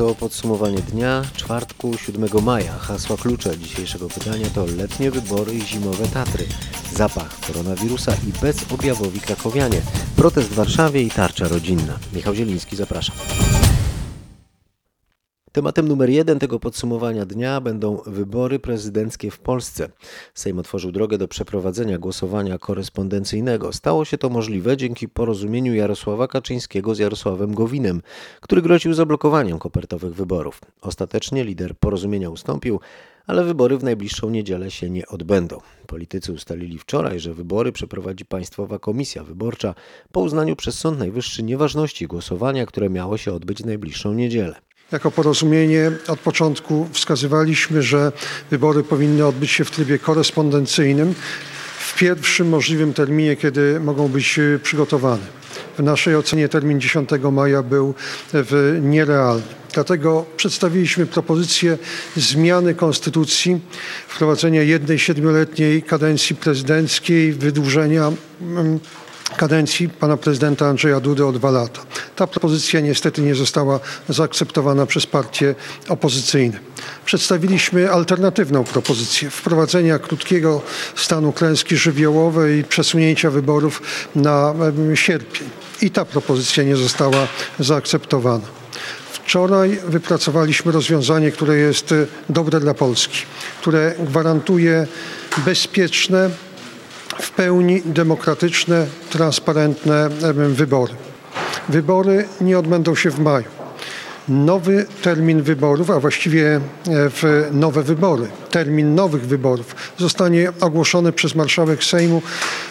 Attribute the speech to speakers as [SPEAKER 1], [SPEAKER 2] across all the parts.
[SPEAKER 1] To podsumowanie dnia czwartku 7 maja. Hasła klucze dzisiejszego pytania to letnie wybory i zimowe Tatry, zapach koronawirusa i bezobjawowi krakowianie, protest w Warszawie i tarcza rodzinna. Michał Zieliński, zapraszam. Tematem numer jeden tego podsumowania dnia będą wybory prezydenckie w Polsce. Sejm otworzył drogę do przeprowadzenia głosowania korespondencyjnego. Stało się to możliwe dzięki porozumieniu Jarosława Kaczyńskiego z Jarosławem Gowinem, który groził zablokowaniem kopertowych wyborów. Ostatecznie lider porozumienia ustąpił, ale wybory w najbliższą niedzielę się nie odbędą. Politycy ustalili wczoraj, że wybory przeprowadzi Państwowa Komisja Wyborcza po uznaniu przez Sąd Najwyższy nieważności głosowania, które miało się odbyć w najbliższą niedzielę.
[SPEAKER 2] Jako porozumienie od początku wskazywaliśmy, że wybory powinny odbyć się w trybie korespondencyjnym w pierwszym możliwym terminie, kiedy mogą być e, przygotowane. W naszej ocenie termin 10 maja był w nierealny. Dlatego przedstawiliśmy propozycję zmiany konstytucji, wprowadzenia jednej siedmioletniej kadencji prezydenckiej, wydłużenia mm, kadencji pana prezydenta Andrzeja Dudy o dwa lata. Ta propozycja niestety nie została zaakceptowana przez partie opozycyjne. Przedstawiliśmy alternatywną propozycję wprowadzenia krótkiego stanu klęski żywiołowej i przesunięcia wyborów na sierpień. I ta propozycja nie została zaakceptowana. Wczoraj wypracowaliśmy rozwiązanie, które jest e, dobre dla Polski, które gwarantuje bezpieczne, w pełni demokratyczne, transparentne wybory. Wybory nie odbędą się w maju. Nowy termin wyborów, a właściwie e, w nowe wybory, termin nowych wyborów zostanie ogłoszony przez marszałek Sejmu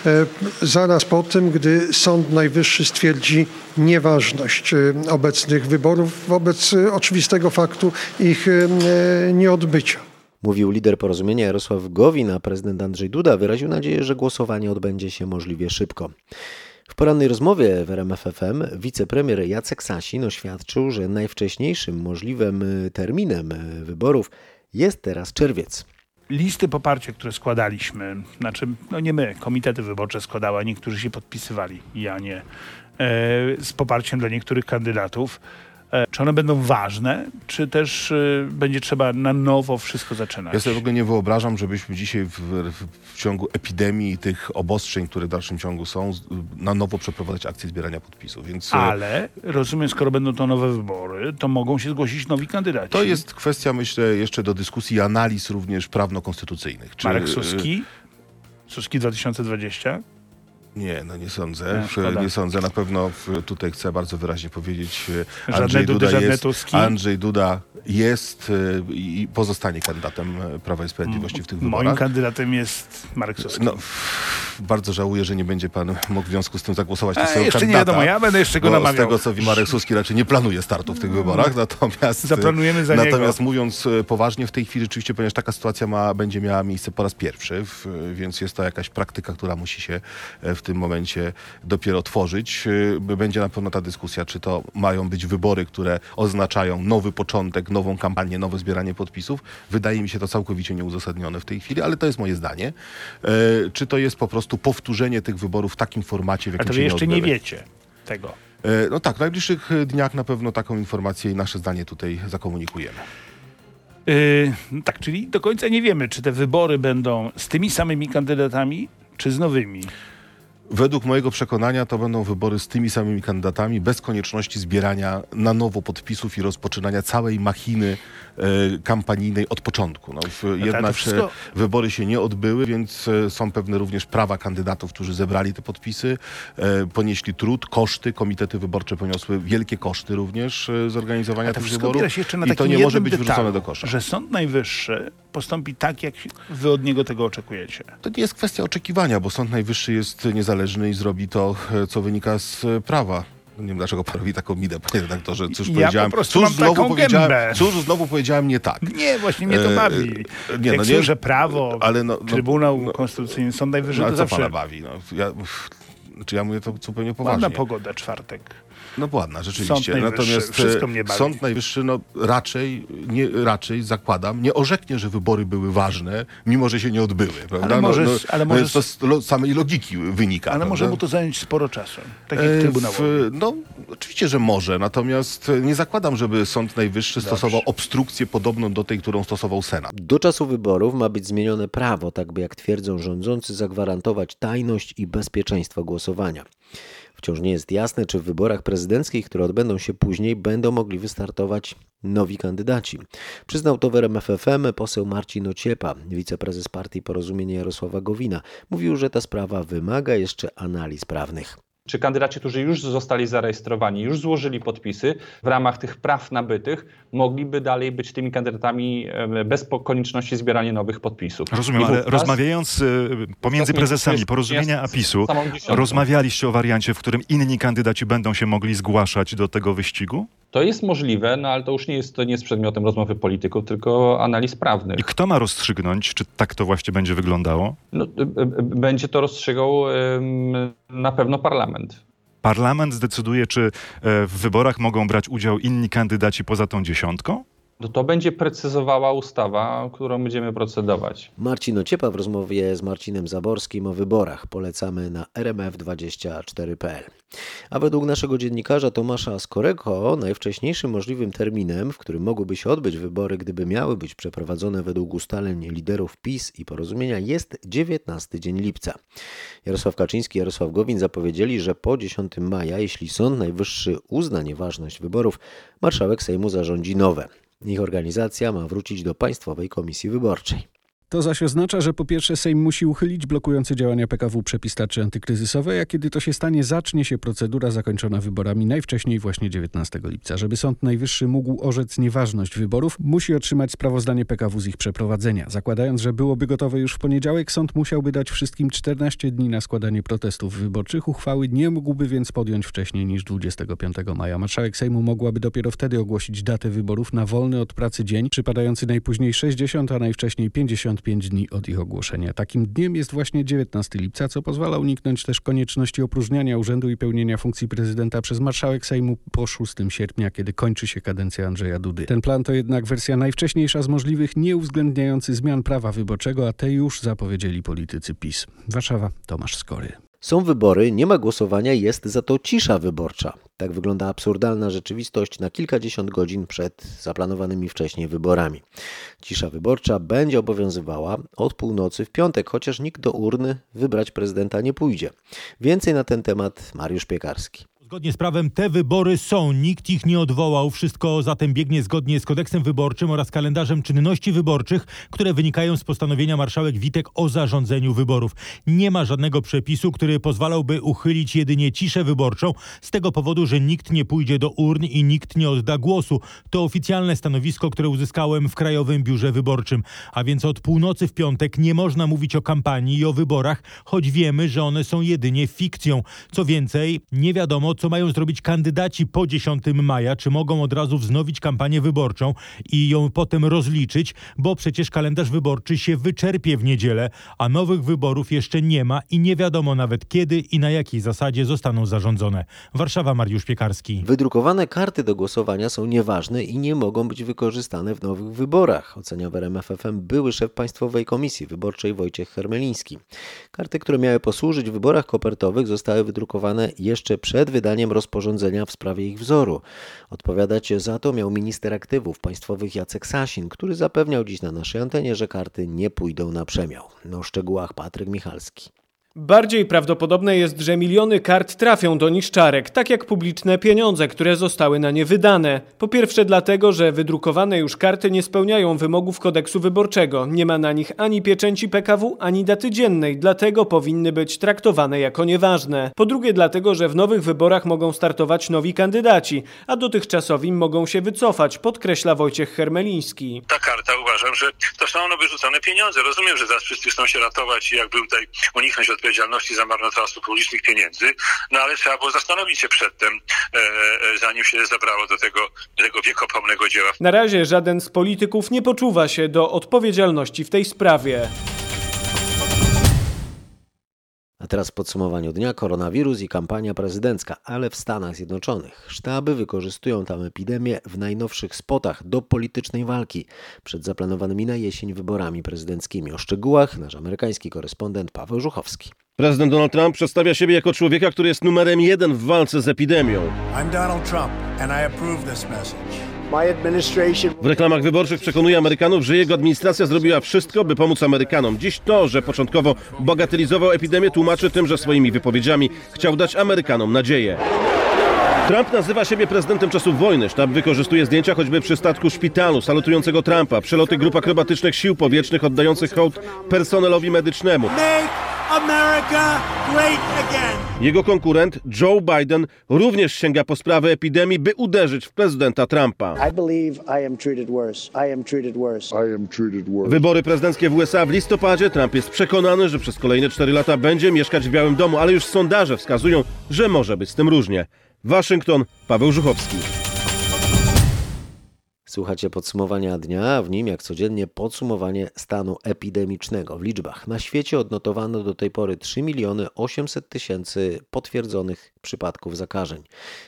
[SPEAKER 2] e, zaraz po tym, gdy Sąd Najwyższy stwierdzi nieważność e, obecnych wyborów wobec oczywistego faktu ich nieodbycia.
[SPEAKER 1] Mówił lider porozumienia Jarosław Gowin, a prezydent Andrzej Duda wyraził nadzieję, że głosowanie odbędzie się możliwie szybko. W porannej rozmowie w RMF FM wicepremier Jacek Sasin oświadczył, że najwcześniejszym możliwym y, terminem y, wyborów jest teraz czerwiec.
[SPEAKER 3] listy poparcia, które składaliśmy, znaczy, no nie my, komitety wyborcze składały, a niektórzy się podpisywali, ja nie, e, z poparciem dla niektórych kandydatów. E, czy one będą ważne, czy też e, będzie trzeba na nowo wszystko zaczynać?
[SPEAKER 4] Ja sobie w ogóle nie wyobrażam, żebyśmy dzisiaj w, w, ciągu epidemii i tych obostrzeń, które w dalszym ciągu są, na nowo przeprowadzać akcję zbierania podpisów. Więc e,
[SPEAKER 3] Ale rozumiem, skoro będą to nowe wybory, to mogą się zgłosić nowi kandydaci.
[SPEAKER 4] to jest kwestia, myślę, jeszcze do dyskusji i analiz również prawno-konstytucyjnych. Czy,
[SPEAKER 3] Marek Suski, Suski 2020.
[SPEAKER 4] Nie, no nie sądzę.
[SPEAKER 3] Nie,
[SPEAKER 4] nie sądzę. Na pewno tutaj chcę bardzo wyraźnie powiedzieć, e,
[SPEAKER 3] Żadne
[SPEAKER 4] Andrzej
[SPEAKER 3] Dudy,
[SPEAKER 4] Duda jest,
[SPEAKER 3] Tuski.
[SPEAKER 4] Andrzej Duda jest e, i pozostanie kandydatem e, Prawa i Sprawiedliwości w tych
[SPEAKER 3] Moim
[SPEAKER 4] wyborach.
[SPEAKER 3] kandydatem jest Marek Suski.
[SPEAKER 4] No, bardzo żałuję, że nie będzie pan mógł w związku z tym zagłosować na swojego
[SPEAKER 3] jeszcze nie
[SPEAKER 4] kandydata.
[SPEAKER 3] wiadomo, ja będę jeszcze go namawiał.
[SPEAKER 4] Z tego, co wi Marek Suski raczej nie planuje startu w tych wyborach, natomiast...
[SPEAKER 3] Zaplanujemy za
[SPEAKER 4] Natomiast
[SPEAKER 3] niego.
[SPEAKER 4] mówiąc poważnie, w tej chwili rzeczywiście, ponieważ taka sytuacja ma, będzie miała miejsce po raz pierwszy, w, więc jest to jakaś praktyka, która musi się w tym momencie dopiero tworzyć. E, Będzie na pewno ta dyskusja, czy to mają być wybory, które oznaczają nowy początek, nową kampanię, nowe zbieranie podpisów. Wydaje mi się to całkowicie nieuzasadnione w tej chwili, ale to jest moje zdanie. E, Czy to jest po prostu powtórzenie tych wyborów w takim formacie, w
[SPEAKER 3] A
[SPEAKER 4] jakim
[SPEAKER 3] to
[SPEAKER 4] się
[SPEAKER 3] jeszcze nie
[SPEAKER 4] odbyły?
[SPEAKER 3] wiecie tego.
[SPEAKER 4] E, No tak, w najbliższych dniach na pewno taką informację i nasze zdanie tutaj zakomunikujemy.
[SPEAKER 3] Yy, tak, czyli do końca nie wiemy, czy te wybory będą z tymi samymi kandydatami, czy z nowymi.
[SPEAKER 4] Według mojego przekonania to będą wybory z tymi samymi kandydatami, bez konieczności zbierania na nowo podpisów i rozpoczynania całej machiny e, kampanijnej od początku. No, w,
[SPEAKER 3] to
[SPEAKER 4] jednak
[SPEAKER 3] wszystko-
[SPEAKER 4] wybory się nie odbyły, więc e, są pewne również prawa kandydatów, którzy zebrali te podpisy, e, ponieśli trud, koszty. Komitety wyborcze poniosły wielkie koszty również e, zorganizowania tych wyborów.
[SPEAKER 3] się jeszcze na
[SPEAKER 4] I to nie może być
[SPEAKER 3] detalu,
[SPEAKER 4] wyrzucone do kosza.
[SPEAKER 3] że Sąd Najwyższy postąpi tak, jak wy od niego tego oczekujecie.
[SPEAKER 4] To nie jest kwestia oczekiwania, bo Sąd Najwyższy jest niezależny i zrobi to, e, co wynika z e, prawa. Nie wiem, dlaczego pan robi taką minę, panie redaktorze. Cóż
[SPEAKER 3] Ja
[SPEAKER 4] powiedziałem?
[SPEAKER 3] po
[SPEAKER 4] cóż znowu powiedziałem?
[SPEAKER 3] gębę.
[SPEAKER 4] Cóż znowu powiedziałem nie tak?
[SPEAKER 3] Nie, właśnie mnie to
[SPEAKER 4] E,
[SPEAKER 3] bawi.
[SPEAKER 4] e, nie,
[SPEAKER 3] jak
[SPEAKER 4] no nie-
[SPEAKER 3] słyszę prawo,
[SPEAKER 4] ale no- no-
[SPEAKER 3] Trybunał
[SPEAKER 4] no-
[SPEAKER 3] Konstytucyjny, Sąd Najwyższy,
[SPEAKER 4] No,
[SPEAKER 3] to
[SPEAKER 4] co
[SPEAKER 3] zawsze...
[SPEAKER 4] pana bawi? No, ja, Czy ja mówię to zupełnie poważnie.
[SPEAKER 3] Ładna pogoda, czwartek.
[SPEAKER 4] No ładna, rzeczywiście.
[SPEAKER 3] Sąd
[SPEAKER 4] Natomiast
[SPEAKER 3] wszystko
[SPEAKER 4] e,
[SPEAKER 3] mnie bawi.
[SPEAKER 4] Sąd Najwyższy no, raczej, nie, raczej zakładam, nie orzeknie, że wybory były ważne, mimo że się nie odbyły. Prawda?
[SPEAKER 3] może-
[SPEAKER 4] no,
[SPEAKER 3] ale
[SPEAKER 4] no,
[SPEAKER 3] może-
[SPEAKER 4] to z lo, samej logiki wynika.
[SPEAKER 3] Ale może
[SPEAKER 4] prawda?
[SPEAKER 3] mu to zająć sporo czasu. Tak
[SPEAKER 4] E,
[SPEAKER 3] jak
[SPEAKER 4] w-
[SPEAKER 3] Trybunałowi.
[SPEAKER 4] No, oczywiście, że może, natomiast nie zakładam, żeby Sąd Najwyższy stosował obstrukcję podobną do tej, którą stosował Senat.
[SPEAKER 1] Do czasu wyborów ma być zmienione prawo, tak by jak twierdzą rządzący zagwarantować tajność i bezpieczeństwo głosowania. Wciąż nie jest jasne, czy w wyborach prezydenckich, które odbędą się później, będą mogli wystartować nowi kandydaci. Przyznał to w RMF FM poseł Marcin Ociepa, wiceprezes partii Porozumienie Jarosława Gowina. Mówił, że ta sprawa wymaga jeszcze analiz prawnych.
[SPEAKER 5] Czy kandydaci, którzy już zostali zarejestrowani, już złożyli podpisy w ramach tych praw nabytych, mogliby dalej być tymi kandydatami bez konieczności zbierania nowych podpisów.
[SPEAKER 6] Rozumiem, ale rozmawiając y, pomiędzy prezesami porozumienia a
[SPEAKER 5] jest
[SPEAKER 6] PiSu,
[SPEAKER 5] samą dziesiątką.
[SPEAKER 6] rozmawialiście o wariancie, w którym inni kandydaci będą się mogli zgłaszać do tego wyścigu?
[SPEAKER 5] To jest możliwe, no ale to już nie jest, to nie jest przedmiotem rozmowy polityków, tylko analiz prawnych.
[SPEAKER 6] I kto ma rozstrzygnąć, czy tak to właśnie będzie wyglądało?
[SPEAKER 5] No, y, y, będzie to rozstrzygał na pewno parlament.
[SPEAKER 6] Parlament zdecyduje, czy e, w wyborach mogą brać udział inni kandydaci poza tą dziesiątką?
[SPEAKER 5] No, to będzie precyzowała ustawa, którą będziemy procedować.
[SPEAKER 1] Marcin Ociepa w rozmowie z Marcinem Zaborskim o wyborach. Polecamy na rmf24.pl. A według naszego dziennikarza Tomasza Skoreko najwcześniejszym możliwym terminem, w którym mogłyby się odbyć wybory, gdyby miały być przeprowadzone według ustaleń liderów PiS i porozumienia, jest 19 dzień lipca. Jarosław Kaczyński i Jarosław Gowin zapowiedzieli, że po 10 maja, jeśli Sąd Najwyższy uzna nieważność wyborów, marszałek Sejmu zarządzi nowe. Ich organizacja ma wrócić do Państwowej Komisji Wyborczej.
[SPEAKER 7] To zaś oznacza, że po pierwsze Sejm musi uchylić blokujący działania PKW przepis tarczy antykryzysowej, a kiedy to się stanie, zacznie się procedura zakończona wyborami najwcześniej właśnie 19 lipca. Żeby Sąd Najwyższy mógł orzec nieważność wyborów, musi otrzymać sprawozdanie PKW z ich przeprowadzenia. Zakładając, że byłoby gotowe już w poniedziałek, sąd musiałby dać wszystkim 14 dni na składanie protestów wyborczych. Uchwały nie mógłby więc podjąć wcześniej niż 25 maja. Marszałek Sejmu mogłaby dopiero wtedy ogłosić datę wyborów na wolny od pracy dzień, przypadający najpóźniej 60, a najwcześniej 55 dni od ich ogłoszenia. Takim dniem jest właśnie 19 lipca, co pozwala uniknąć też konieczności opróżniania urzędu i pełnienia funkcji prezydenta przez marszałek Sejmu po 6 sierpnia, kiedy kończy się kadencja Andrzeja Dudy. Ten plan to jednak wersja najwcześniejsza z możliwych, nie uwzględniający zmian prawa wyborczego, a te już zapowiedzieli politycy PiS. Warszawa, Tomasz Skory.
[SPEAKER 1] Są wybory, nie ma głosowania, jest za to cisza wyborcza. Tak wygląda absurdalna rzeczywistość na kilkadziesiąt godzin przed zaplanowanymi wcześniej wyborami. Cisza wyborcza będzie obowiązywała od północy w piątek, chociaż nikt do urny wybrać prezydenta nie pójdzie. Więcej na ten temat Mariusz Piekarski.
[SPEAKER 8] Zgodnie z prawem te wybory są, nikt ich nie odwołał. Wszystko zatem biegnie zgodnie z kodeksem wyborczym oraz kalendarzem czynności wyborczych, które wynikają z postanowienia marszałek Witek o zarządzeniu wyborów. Nie ma żadnego przepisu, który pozwalałby uchylić jedynie ciszę wyborczą z tego powodu, że nikt nie pójdzie do urn i nikt nie odda głosu. To oficjalne stanowisko, które uzyskałem w Krajowym Biurze Wyborczym. A więc od północy w piątek nie można mówić o kampanii i o wyborach, choć wiemy, że one są jedynie fikcją. Co więcej, nie wiadomo, co mają zrobić kandydaci po 10 maja, czy mogą od razu wznowić kampanię wyborczą i ją potem rozliczyć, bo przecież kalendarz wyborczy się wyczerpie w niedzielę, a nowych wyborów jeszcze nie ma i nie wiadomo nawet kiedy i na jakiej zasadzie zostaną zarządzone. Warszawa, Mariusz Piekarski.
[SPEAKER 1] Wydrukowane karty do głosowania są nieważne i nie mogą być wykorzystane w nowych wyborach, ocenia w RMF FM były szef Państwowej Komisji Wyborczej Wojciech Hermeliński. Karty, które miały posłużyć w wyborach kopertowych, zostały wydrukowane jeszcze przed wydaniem rozporządzenia w sprawie ich wzoru. Odpowiadać za to miał minister aktywów państwowych Jacek Sasin, który zapewniał dziś na naszej antenie, że karty nie pójdą na przemiał. O szczegółach Patryk Michalski.
[SPEAKER 9] Bardziej prawdopodobne jest, że miliony kart trafią do niszczarek, tak jak publiczne pieniądze, które zostały na nie wydane. Po pierwsze dlatego, że wydrukowane już karty nie spełniają wymogów kodeksu wyborczego. Nie ma na nich ani pieczęci PKW, ani daty dziennej, dlatego powinny być traktowane jako nieważne. Po drugie dlatego, że w nowych wyborach mogą startować nowi kandydaci, a dotychczasowi mogą się wycofać, podkreśla Wojciech Hermeliński.
[SPEAKER 10] ta karta uważam, że to są no wyrzucone pieniądze. Rozumiem, że zaraz wszyscy chcą się ratować i jakby tutaj uniknąć odpowiedzialności za marnotrawstwo publicznych pieniędzy, no ale trzeba było zastanowić się przedtem, e, e, zanim się zabrało do tego, tego wiekopomnego dzieła.
[SPEAKER 9] Na razie żaden z polityków nie poczuwa się do odpowiedzialności w tej sprawie.
[SPEAKER 1] Teraz w podsumowaniu dnia koronawirus i kampania prezydencka, ale w Stanach Zjednoczonych. Sztaby wykorzystują tam epidemię w najnowszych spotach do politycznej walki przed zaplanowanymi na jesień wyborami prezydenckimi. O szczegółach nasz amerykański korespondent Paweł Żuchowski.
[SPEAKER 11] Prezydent Donald Trump przedstawia siebie jako człowieka, który jest numerem jeden w walce z epidemią.
[SPEAKER 12] I'm Donald Trump and I approve this message.
[SPEAKER 11] W reklamach wyborczych przekonuje Amerykanów, że jego administracja zrobiła wszystko, by pomóc Amerykanom. Dziś to, że początkowo bagatelizował epidemię, tłumaczy tym, że swoimi wypowiedziami chciał dać Amerykanom nadzieję. Trump nazywa siebie prezydentem czasów wojny. Sztab wykorzystuje zdjęcia choćby przy statku szpitalu salutującego Trumpa, przeloty grup akrobatycznych sił powietrznych oddających hołd personelowi medycznemu.
[SPEAKER 12] America great again.
[SPEAKER 11] Jego konkurent Joe Biden również sięga po sprawę epidemii, by uderzyć w prezydenta Trumpa. Wybory prezydenckie w USA w listopadzie. Trump jest przekonany, że przez kolejne 4 lata będzie mieszkać w Białym Domu, ale już sondaże wskazują, że może być z tym różnie. Waszyngton, Paweł Żuchowski.
[SPEAKER 1] Słuchacie podsumowania dnia, w nim jak codziennie podsumowanie stanu epidemicznego. W liczbach na świecie odnotowano do tej pory 3 miliony 800 tysięcy potwierdzonych przypadków zakażeń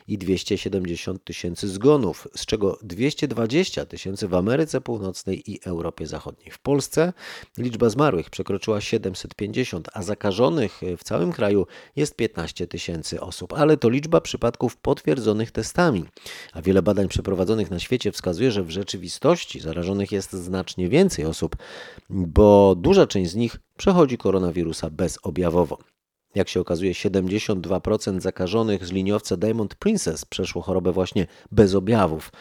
[SPEAKER 1] i 270 tysięcy zgonów, z czego 220 tysięcy w Ameryce Północnej i Europie Zachodniej. W Polsce liczba zmarłych przekroczyła 750, a zakażonych w całym kraju jest 15 tysięcy osób, ale to liczba przypadków potwierdzonych testami, a wiele badań przeprowadzonych na świecie wskazuje, że w rzeczywistości zarażonych jest znacznie więcej osób, bo duża część z nich przechodzi koronawirusa bezobjawowo. Jak się okazuje, 72% zakażonych z liniowca Diamond Princess przeszło chorobę właśnie bez objawów.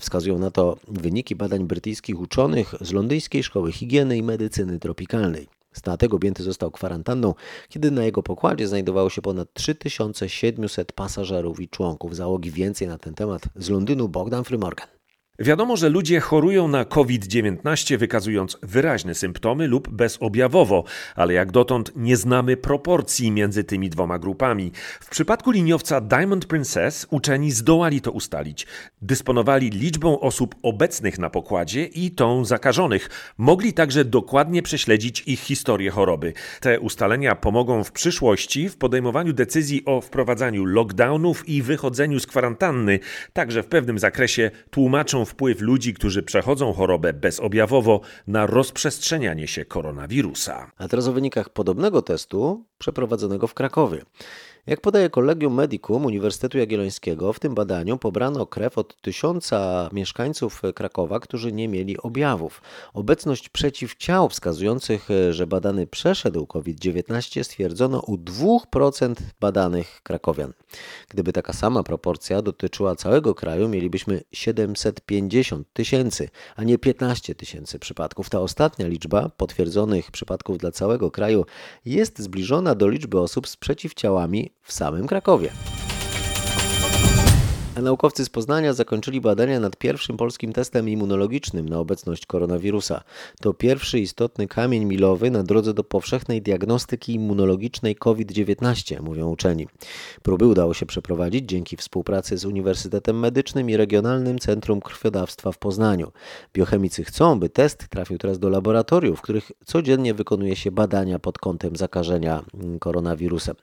[SPEAKER 1] Wskazują na to wyniki badań brytyjskich uczonych z Londyńskiej Szkoły Higieny i Medycyny Tropikalnej. Statek objęty został kwarantanną, kiedy na jego pokładzie znajdowało się ponad 3700 pasażerów i członków załogi. Więcej na ten temat z Londynu Bogdan Frymorgan.
[SPEAKER 13] Wiadomo, że ludzie chorują na COVID-19 wykazując wyraźne symptomy lub bezobjawowo, ale jak dotąd nie znamy proporcji między tymi dwoma grupami. W przypadku liniowca Diamond Princess uczeni zdołali to ustalić. Dysponowali liczbą osób obecnych na pokładzie i tą zakażonych. Mogli także dokładnie prześledzić ich historię choroby. Te ustalenia pomogą w przyszłości w podejmowaniu decyzji o wprowadzaniu lockdownów i wychodzeniu z kwarantanny. Także w pewnym zakresie tłumaczą wpływ ludzi, którzy przechodzą chorobę bezobjawowo na rozprzestrzenianie się koronawirusa.
[SPEAKER 1] A teraz o wynikach podobnego testu przeprowadzonego w Krakowie. Jak podaje Collegium Medicum Uniwersytetu Jagiellońskiego, w tym badaniu pobrano krew od tysiąca mieszkańców Krakowa, którzy nie mieli objawów. Obecność przeciwciał wskazujących, że badany przeszedł COVID-19 stwierdzono u 2% badanych krakowian. Gdyby taka sama proporcja dotyczyła całego kraju, mielibyśmy 750 tysięcy, a nie 15 tysięcy przypadków. Ta ostatnia liczba potwierdzonych przypadków dla całego kraju jest zbliżona do liczby osób z przeciwciałami w samym Krakowie. Naukowcy z Poznania zakończyli badania nad pierwszym polskim testem immunologicznym na obecność koronawirusa. To pierwszy istotny kamień milowy na drodze do powszechnej diagnostyki immunologicznej COVID-19, mówią uczeni. Próby udało się przeprowadzić dzięki współpracy z Uniwersytetem Medycznym i Regionalnym Centrum Krwiodawstwa w Poznaniu. Biochemicy chcą, by test trafił teraz do laboratoriów, w których codziennie wykonuje się badania pod kątem zakażenia koronawirusem.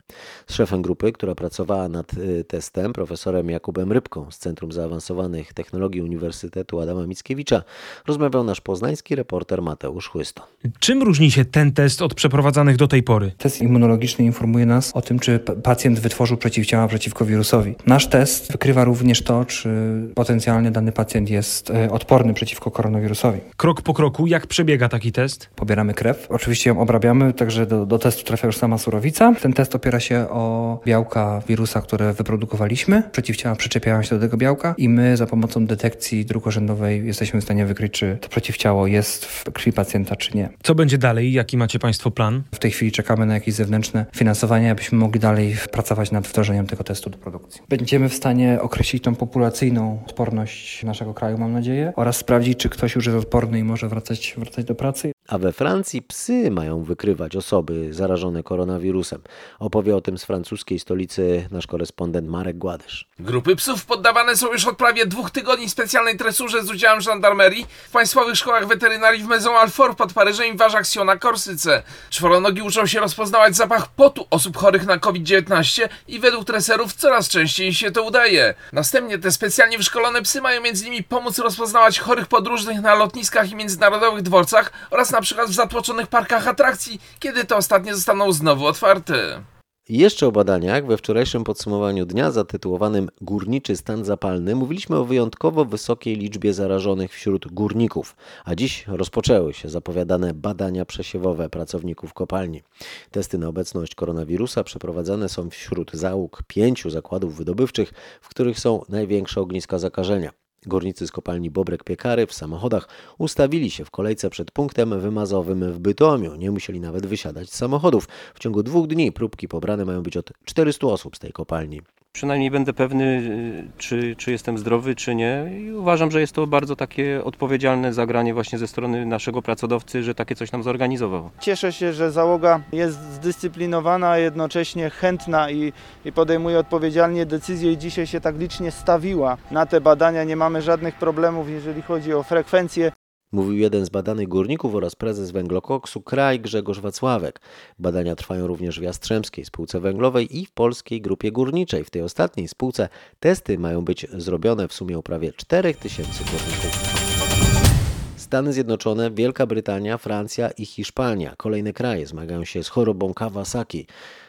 [SPEAKER 1] Z szefem grupy, która pracowała nad testem, profesorem Jakubem Rybką z Centrum Zaawansowanych Technologii Uniwersytetu Adama Mickiewicza rozmawiał nasz poznański reporter Mateusz Chłysto.
[SPEAKER 14] Czym różni się ten test od przeprowadzanych do tej pory?
[SPEAKER 15] Test immunologiczny informuje nas o tym, czy pacjent wytworzył przeciwciała przeciwko wirusowi. Nasz test wykrywa również to, czy potencjalnie dany pacjent jest odporny przeciwko koronawirusowi.
[SPEAKER 14] Krok po kroku, jak przebiega taki test?
[SPEAKER 15] Pobieramy krew, oczywiście ją obrabiamy, także do, do testu trafia już sama surowica. Ten test opiera się o białka wirusa, które wyprodukowaliśmy. Przeciwciała przyczepiają się do tego białka i my za pomocą detekcji drugorzędowej jesteśmy w stanie wykryć, czy to przeciwciało jest w krwi pacjenta, czy nie.
[SPEAKER 14] Co będzie dalej? Jaki macie Państwo plan?
[SPEAKER 15] W tej chwili czekamy na jakieś zewnętrzne finansowanie, abyśmy mogli dalej pracować nad wdrożeniem tego testu do produkcji. Będziemy w stanie określić tą populacyjną odporność naszego kraju, mam nadzieję, oraz sprawdzić, czy ktoś już jest odporny i może wracać, wracać do pracy.
[SPEAKER 1] A we Francji psy mają wykrywać osoby zarażone koronawirusem. Opowie o tym z francuskiej stolicy nasz korespondent Marek Gładysz.
[SPEAKER 16] Grupy psów poddawane są już od prawie dwóch tygodni specjalnej tresurze z udziałem żandarmerii w państwowych szkołach weterynarii w Maison Alfort pod Paryżem i Warzach na Korsyce. Czworonogi uczą się rozpoznawać zapach potu osób chorych na COVID-19 i według treserów coraz częściej się to udaje. Następnie te specjalnie wyszkolone psy mają między innymi pomóc rozpoznawać chorych podróżnych na lotniskach i międzynarodowych dworcach oraz na przykład w zatłoczonych parkach atrakcji, kiedy te ostatnie zostaną znowu otwarte.
[SPEAKER 1] Jeszcze o badaniach we wczorajszym podsumowaniu dnia zatytułowanym Górniczy stan zapalny mówiliśmy o wyjątkowo wysokiej liczbie zarażonych wśród górników, a dziś rozpoczęły się zapowiadane badania przesiewowe pracowników kopalni. Testy na obecność koronawirusa przeprowadzane są wśród załóg pięciu zakładów wydobywczych, w których są największe ogniska zakażenia. Górnicy z kopalni Bobrek Piekary w samochodach ustawili się w kolejce przed punktem wymazowym w Bytomiu. Nie musieli nawet wysiadać z samochodów. W ciągu dwóch dni próbki pobrane mają być od 400 osób z tej kopalni.
[SPEAKER 17] Przynajmniej będę pewny, y, czy, czy jestem zdrowy, czy nie. I uważam, że jest to bardzo takie odpowiedzialne zagranie właśnie ze strony naszego pracodawcy, że takie coś nam zorganizował.
[SPEAKER 18] Cieszę się, że załoga jest zdyscyplinowana, a jednocześnie chętna i, i podejmuje odpowiedzialnie decyzje i dzisiaj się tak licznie stawiła na te badania. Nie mamy żadnych problemów, jeżeli chodzi o frekwencję.
[SPEAKER 1] Mówił jeden z badanych górników oraz prezes węglokoksu Kraj Grzegorz Wacławek. Badania trwają również w Jastrzębskiej Spółce Węglowej i w Polskiej Grupie Górniczej. W tej ostatniej spółce testy mają być zrobione w sumie u prawie 4000 górników. Stany Zjednoczone, Wielka Brytania, Francja i Hiszpania. Kolejne kraje zmagają się z chorobą Kawasaki.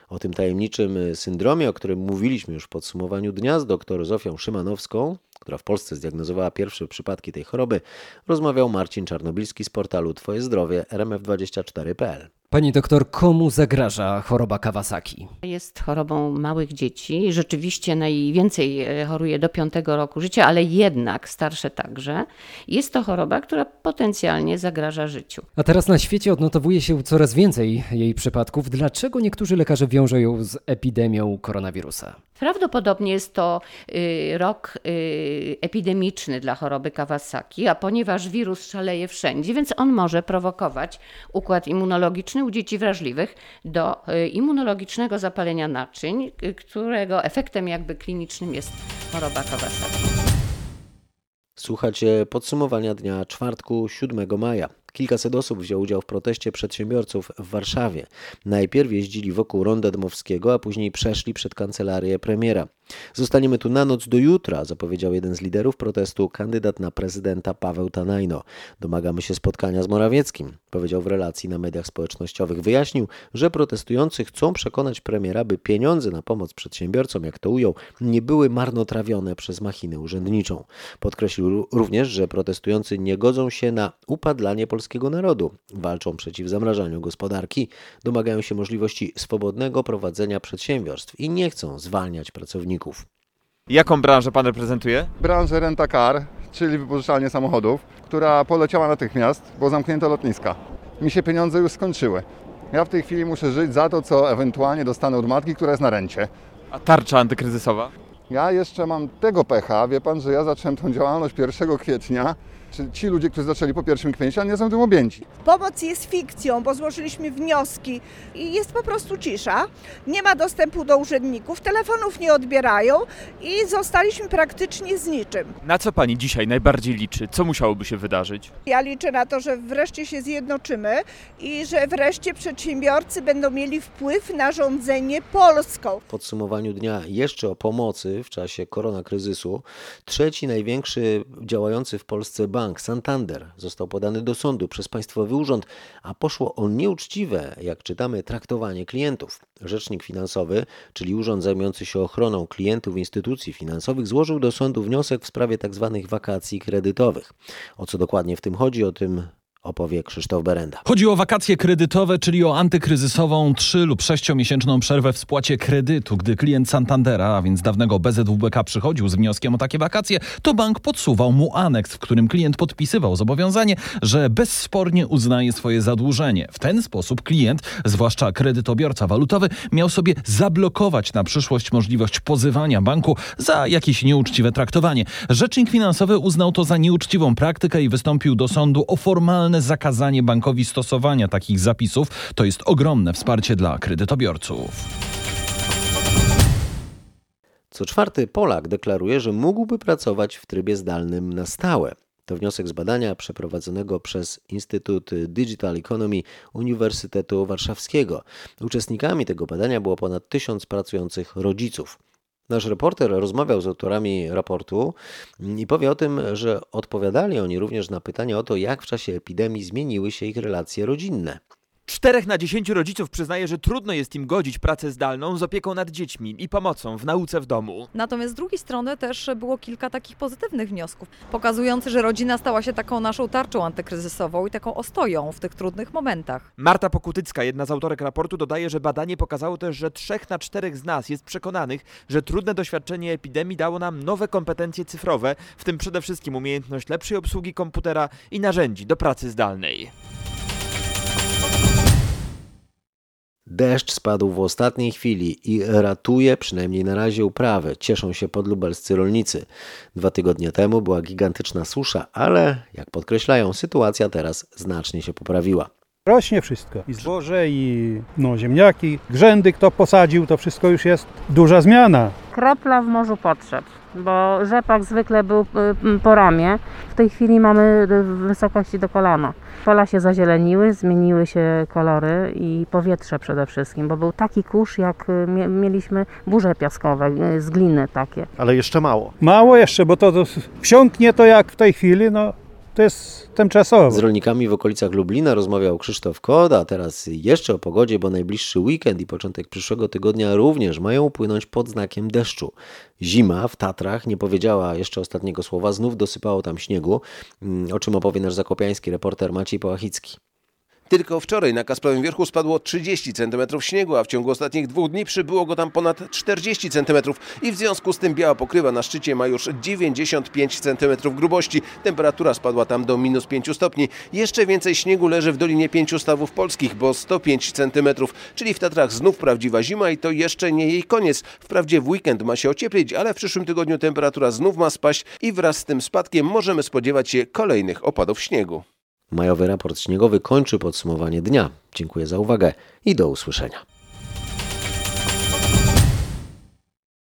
[SPEAKER 1] O tym tajemniczym syndromie, o którym mówiliśmy już w podsumowaniu dnia z dr Zofią Szymanowską, która w Polsce zdiagnozowała pierwsze przypadki tej choroby, rozmawiał Marcin Czarnobilski z portalu Twoje Zdrowie rmf24.pl.
[SPEAKER 19] Pani doktor, komu zagraża choroba Kawasaki?
[SPEAKER 20] Jest chorobą małych dzieci. Rzeczywiście najwięcej e, choruje do 5 roku życia, ale jednak starsze także. Jest to choroba, która potencjalnie zagraża życiu.
[SPEAKER 19] A teraz na świecie odnotowuje się coraz więcej jej przypadków. Dlaczego niektórzy lekarze wiążą ją z epidemią koronawirusa?
[SPEAKER 20] Prawdopodobnie jest to y, rok y, epidemiczny dla choroby Kawasaki, a ponieważ wirus szaleje wszędzie, więc on może prowokować układ immunologiczny u dzieci wrażliwych do y, immunologicznego zapalenia naczyń, którego efektem jakby klinicznym jest choroba Kawasaki.
[SPEAKER 1] Słuchacie podsumowania dnia czwartku 7 maja. Kilkaset osób wzięło udział w proteście przedsiębiorców w Warszawie. Najpierw jeździli wokół Ronda Dmowskiego, a później przeszli przed kancelarię premiera. Zostaniemy tu na noc do jutra, zapowiedział jeden z liderów protestu, kandydat na prezydenta Paweł Tanajno. Domagamy się spotkania z Morawieckim, powiedział w relacji na mediach społecznościowych. Wyjaśnił, że protestujący chcą przekonać premiera, by pieniądze na pomoc przedsiębiorcom, jak to ujął, nie były marnotrawione przez machinę urzędniczą. Podkreślił również, że protestujący nie godzą się na upadlanie polskiego narodu. Walczą przeciw zamrażaniu gospodarki, domagają się możliwości swobodnego prowadzenia przedsiębiorstw i nie chcą zwalniać pracowników.
[SPEAKER 21] Jaką branżę pan reprezentuje?
[SPEAKER 22] Branżę rentacar, czyli wypożyczalnię samochodów, która poleciała natychmiast, bo zamknięto lotniska. Mi się pieniądze już skończyły. Ja w tej chwili muszę żyć za to, co ewentualnie dostanę od matki, która jest na rencie.
[SPEAKER 21] A tarcza antykryzysowa?
[SPEAKER 22] Ja jeszcze mam tego pecha, wie pan, że ja zacząłem tą działalność 1 kwietnia, czy ci ludzie, którzy zaczęli po pierwszym kwietnia, nie są tym objęci.
[SPEAKER 23] Pomoc jest fikcją, bo złożyliśmy wnioski i jest po prostu cisza. Nie ma dostępu do urzędników, telefonów nie odbierają i zostaliśmy praktycznie z niczym.
[SPEAKER 21] Na co pani dzisiaj najbardziej liczy? Co musiałoby się wydarzyć?
[SPEAKER 23] Ja liczę na to, że wreszcie się zjednoczymy i że wreszcie przedsiębiorcy będą mieli wpływ na rządzenie Polską.
[SPEAKER 1] W podsumowaniu dnia jeszcze o pomocy w czasie koronakryzysu. Trzeci największy działający w Polsce bank Santander został podany do sądu przez Państwowy Urząd, a poszło o nieuczciwe, jak czytamy, traktowanie klientów. Rzecznik finansowy, czyli urząd zajmujący się ochroną klientów instytucji finansowych, złożył do sądu wniosek w sprawie tzw. wakacji kredytowych. O co dokładnie w tym chodzi, o tym opowie Krzysztof Berenda.
[SPEAKER 24] Chodzi o wakacje kredytowe, czyli o antykryzysową 3 lub 6-miesięczną przerwę w spłacie kredytu. Gdy klient Santandera, a więc dawnego BZWBK przychodził z wnioskiem o takie wakacje, to bank podsuwał mu aneks, w którym klient podpisywał zobowiązanie, że bezspornie uznaje swoje zadłużenie. W ten sposób klient, zwłaszcza kredytobiorca walutowy, miał sobie zablokować na przyszłość możliwość pozywania banku za jakieś nieuczciwe traktowanie. Rzecznik finansowy uznał to za nieuczciwą praktykę i wystąpił do sądu o formalne zakazanie bankowi stosowania takich zapisów to jest ogromne wsparcie dla kredytobiorców.
[SPEAKER 1] Co czwarty Polak deklaruje, że mógłby pracować w trybie zdalnym na stałe. To wniosek z badania przeprowadzonego przez Instytut Digital Economy Uniwersytetu Warszawskiego. Uczestnikami tego badania było ponad tysiąc pracujących rodziców. Nasz reporter rozmawiał z autorami raportu i powie o tym, że odpowiadali oni również na pytania o to, jak w czasie epidemii zmieniły się ich relacje rodzinne.
[SPEAKER 21] Czterech na dziesięciu rodziców przyznaje, że trudno jest im godzić pracę zdalną z opieką nad dziećmi i pomocą w nauce w domu.
[SPEAKER 23] Natomiast z drugiej strony też było kilka takich pozytywnych wniosków, pokazujących, że rodzina stała się taką naszą tarczą antykryzysową i taką ostoją w tych trudnych momentach.
[SPEAKER 21] Marta Pokutycka, jedna z autorek raportu, dodaje, że badanie pokazało też, że trzech na czterech z nas jest przekonanych, że trudne doświadczenie epidemii dało nam nowe kompetencje cyfrowe, w tym przede wszystkim umiejętność lepszej obsługi komputera i narzędzi do pracy zdalnej.
[SPEAKER 1] Deszcz spadł w ostatniej chwili i ratuje przynajmniej na razie uprawę. Cieszą się podlubelscy rolnicy. Dwa tygodnie temu była gigantyczna susza, ale jak podkreślają, sytuacja teraz znacznie się poprawiła.
[SPEAKER 25] Rośnie wszystko. I zboże, i no, ziemniaki, grzędy kto posadził, to wszystko już jest duża zmiana.
[SPEAKER 10] Kropla w morzu potrzeb, bo rzepak zwykle był y, po ramię. W tej chwili mamy w wysokości do kolana. Pola się zazieleniły, zmieniły się kolory i powietrze przede wszystkim, bo był taki kurz, jak y, mieliśmy burze piaskowe y, z gliny takie.
[SPEAKER 25] Ale jeszcze mało. Mało jeszcze, bo to, to wsiąknie to jak w tej chwili, no to jest tymczasowo.
[SPEAKER 1] Z rolnikami w okolicach Lublina rozmawiał Krzysztof Koda, teraz jeszcze o pogodzie, bo najbliższy weekend i początek przyszłego tygodnia również mają upłynąć pod znakiem deszczu. Zima w Tatrach nie powiedziała jeszcze ostatniego słowa, znów dosypało tam śniegu, o czym opowie nasz zakopiański reporter Maciej Pałachicki.
[SPEAKER 26] Tylko wczoraj na Kasprowym Wierchu spadło 30 cm śniegu, a w ciągu ostatnich dwóch dni przybyło go tam ponad 40 cm i w związku z tym biała pokrywa na szczycie ma już 95 cm grubości. Temperatura spadła tam do minus 5 stopni. Jeszcze więcej śniegu leży w Dolinie Pięciu Stawów Polskich, bo 105 cm, czyli w Tatrach znów prawdziwa zima i to jeszcze nie jej koniec. Wprawdzie w weekend ma się ocieplić, ale w przyszłym tygodniu temperatura znów ma spaść i wraz z tym spadkiem możemy spodziewać się kolejnych opadów śniegu.
[SPEAKER 1] Majowy raport śniegowy kończy podsumowanie dnia. Dziękuję za uwagę i do usłyszenia.